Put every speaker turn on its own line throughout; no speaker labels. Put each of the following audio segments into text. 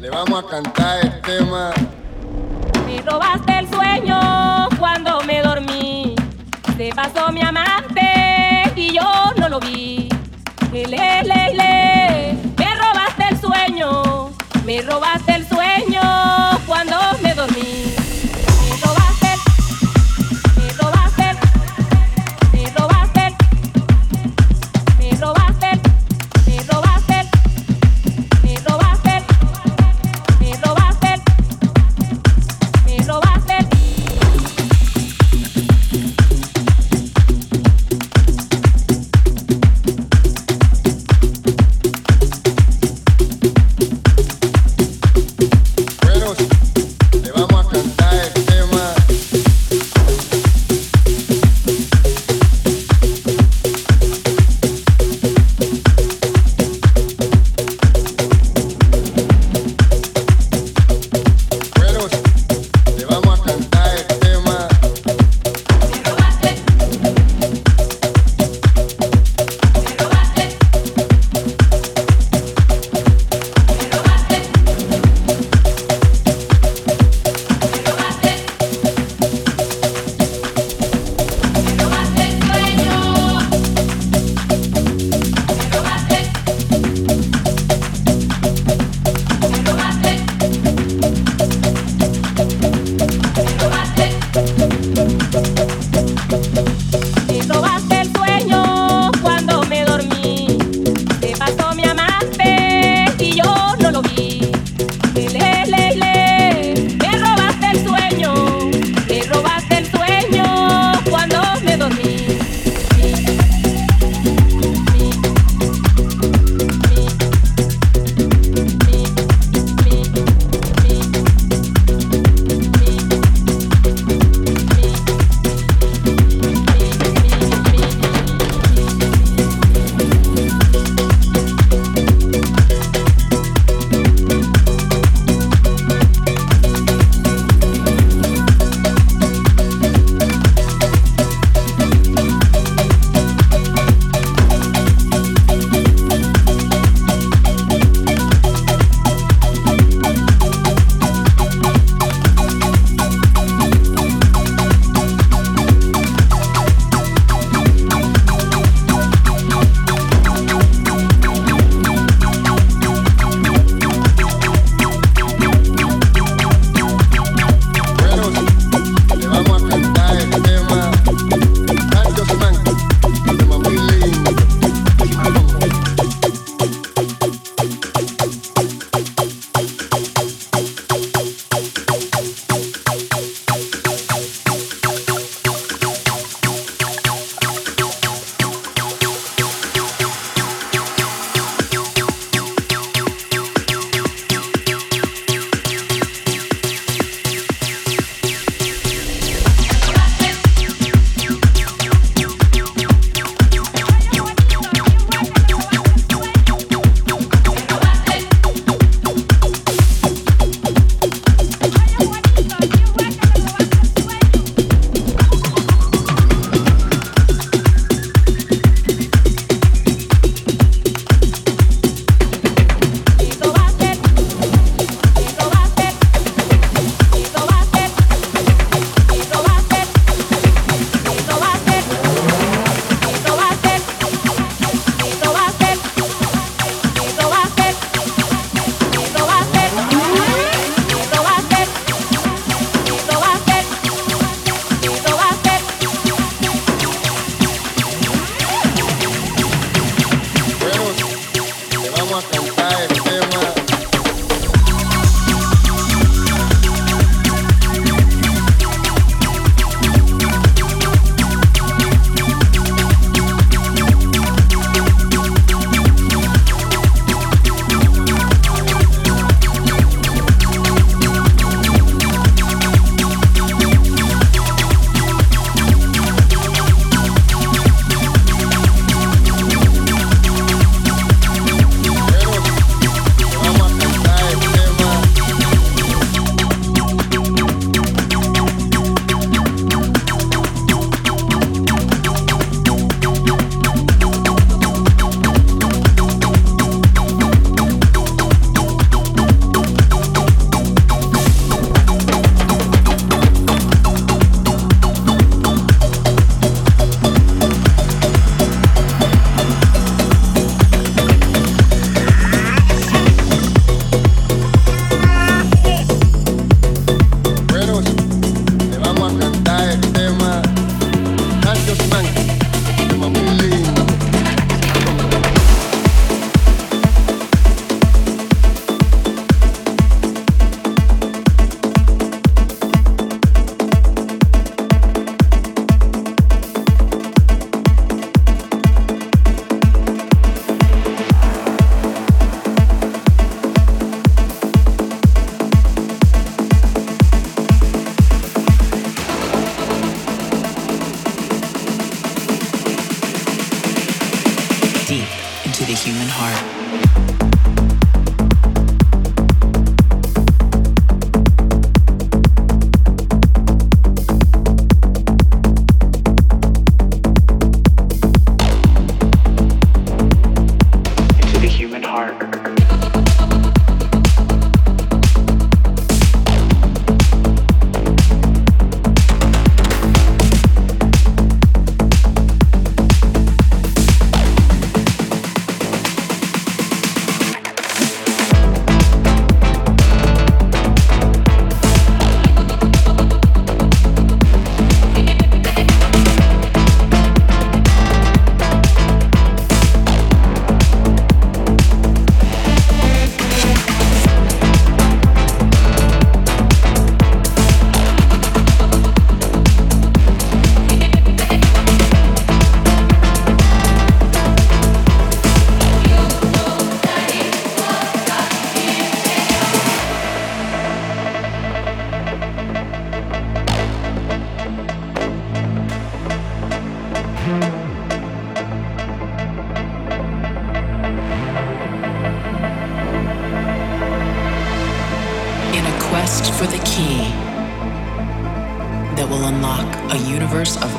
Le vamos a cantar el tema.
Me robaste el sueño cuando me dormí. Se pasó mi amante y yo no lo vi. Le, le, le, le. Me robaste el sueño. Me robaste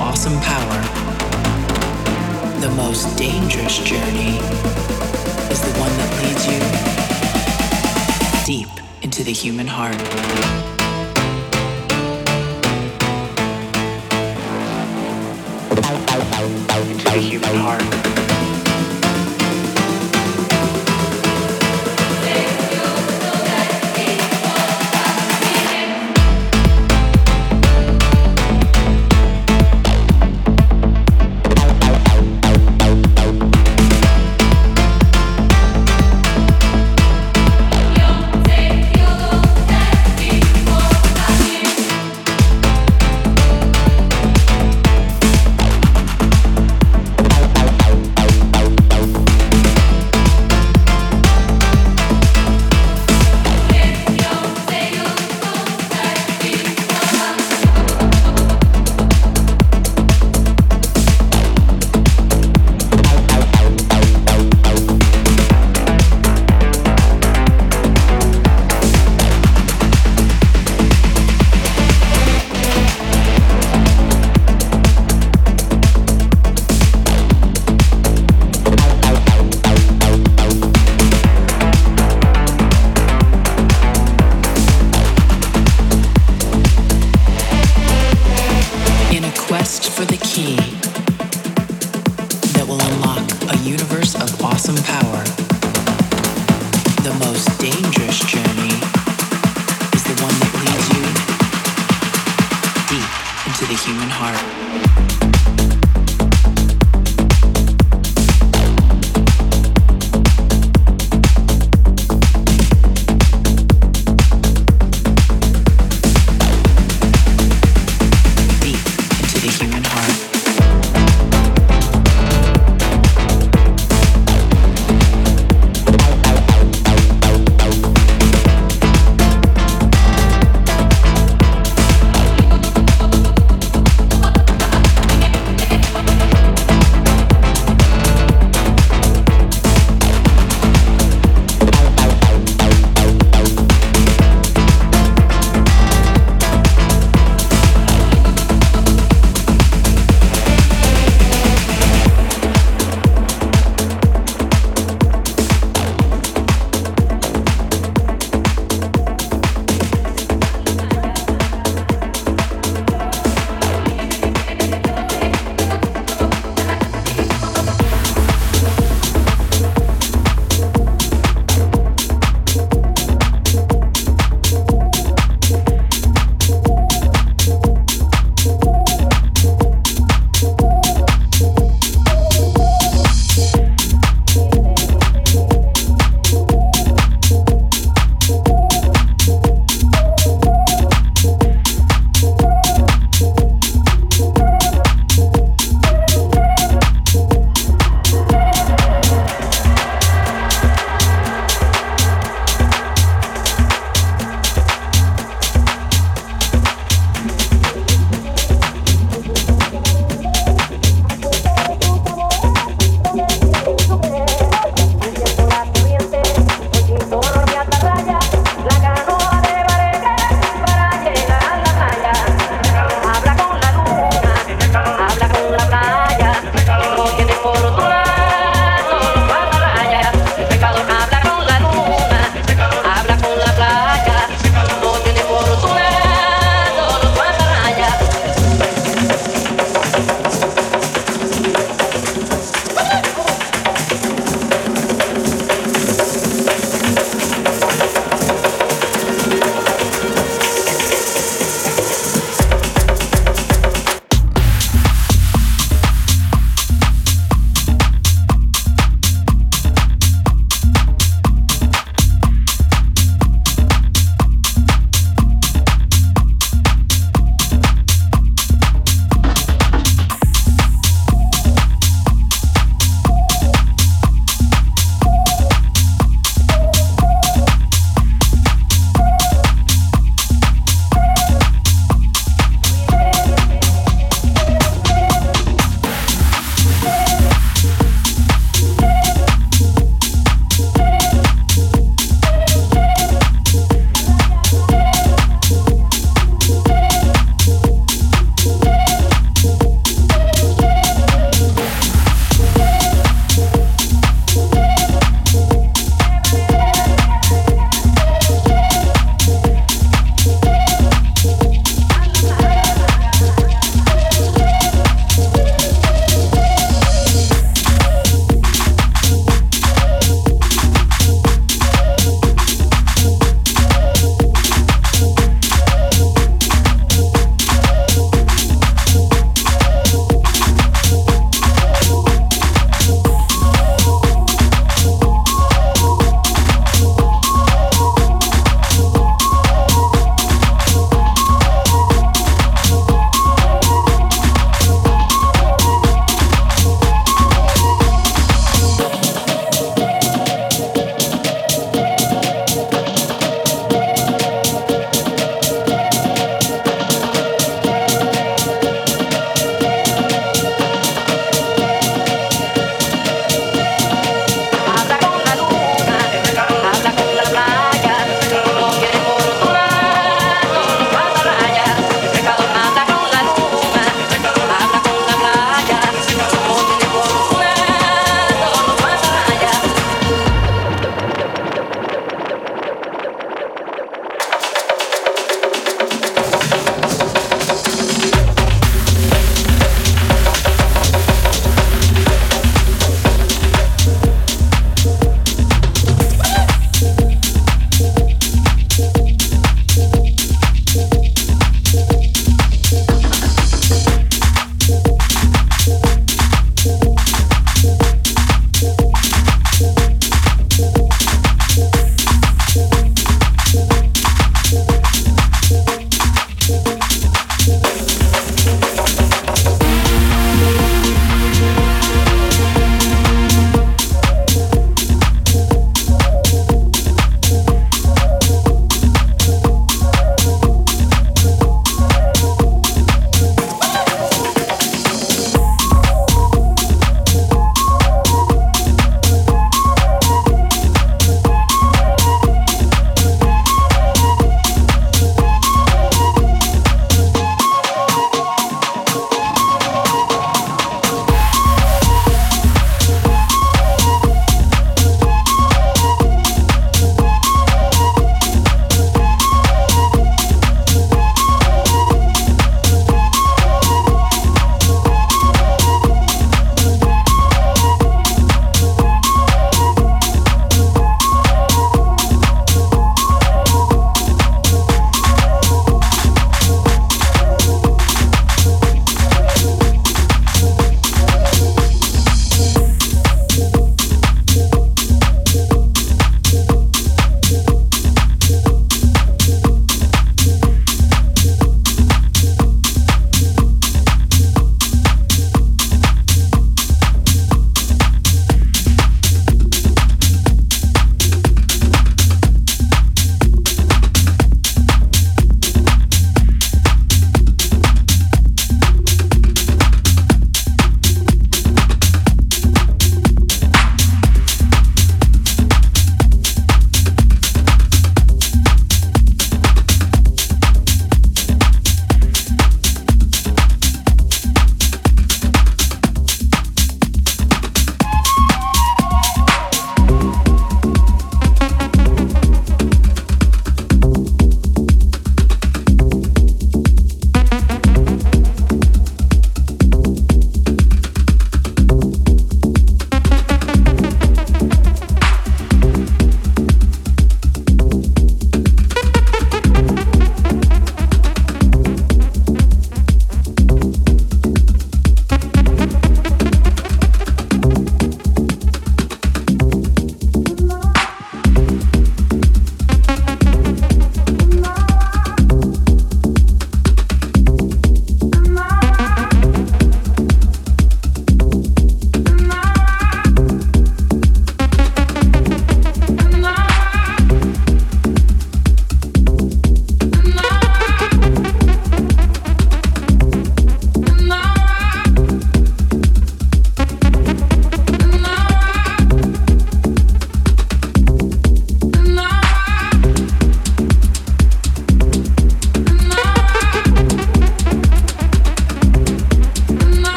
awesome power. The most dangerous journey is the one that leads you deep into the human heart. Into the human heart.